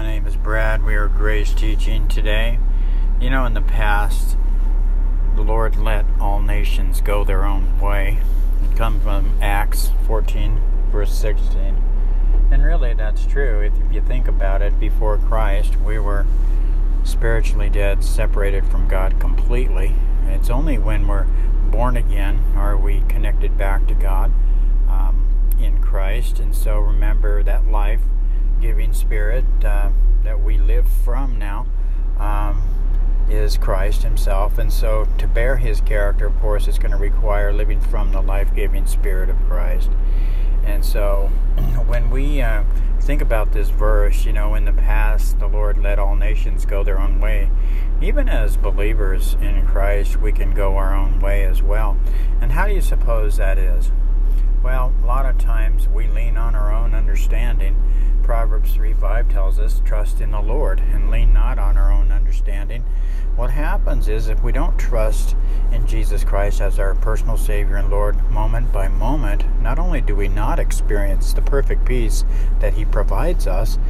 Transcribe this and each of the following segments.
My name is Brad. We are Grace Teaching today. You know, in the past, the Lord let all nations go their own way. It comes from Acts 14, verse 16. And really, that's true. If you think about it, before Christ, we were spiritually dead, separated from God completely. It's only when we're born again are we connected back to God um, in Christ. And so remember that life spirit uh, that we live from now um, is Christ Himself. And so to bear His character, of course, is going to require living from the life giving spirit of Christ. And so when we uh, think about this verse, you know, in the past, the Lord let all nations go their own way. Even as believers in Christ, we can go our own way as well. And how do you suppose that is? Well, a lot of times we lean on our own understanding Proverbs 3 5 tells us, Trust in the Lord and lean not on our own understanding. What happens is if we don't trust in Jesus Christ as our personal Savior and Lord moment by moment, not only do we not experience the perfect peace that He provides us,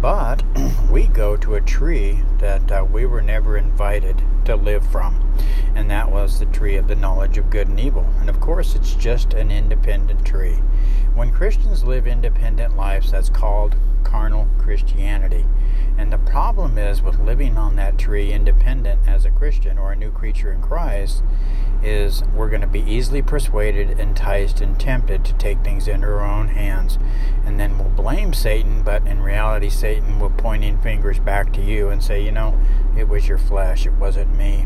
but we go to a tree that uh, we were never invited to live from. And that was the tree of the knowledge of good and evil. And of course, it's just an independent tree. When Christians live independent lives, that's called carnal Christianity. And the problem is with living on that tree independent as a Christian or a new creature in Christ is we're going to be easily persuaded, enticed, and tempted to take things into our own hands. And then blame Satan, but in reality, Satan will pointing fingers back to you and say, you know, it was your flesh, it wasn't me.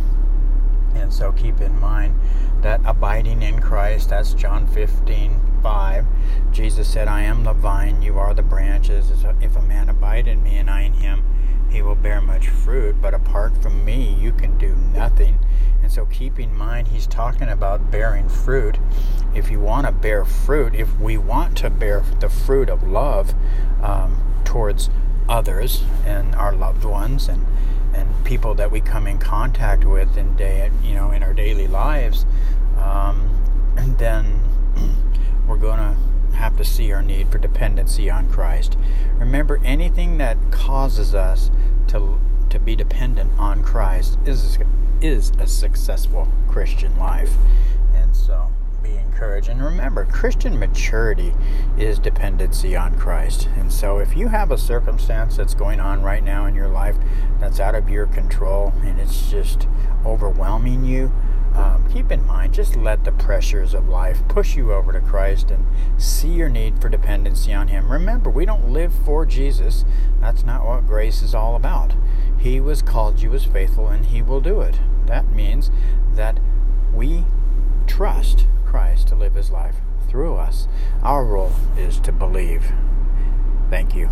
And so keep in mind that abiding in Christ, that's John 15 5. Jesus said, I am the vine, you are the branches. If a man abide in me and I in him, he will bear much fruit. But apart from me, you can do nothing. And so keep in mind, he's talking about bearing fruit. If you want to bear fruit, if we want to bear the fruit of love um, towards others and our loved ones and and people that we come in contact with in day you know in our daily lives um, then we're to have to see our need for dependency on Christ. Remember, anything that causes us to to be dependent on Christ is is a successful Christian life, and so be encouraged. And remember, Christian maturity is dependency on Christ. And so, if you have a circumstance that's going on right now in your life that's out of your control and it's just overwhelming you, um, keep in mind, just let the pressures of life push you over to Christ and see your need for dependency on Him. Remember, we don't live for Jesus. That's not what grace is all about. He was called you as faithful, and He will do it. That means that we trust Christ to live His life through us. Our role is to believe. Thank you.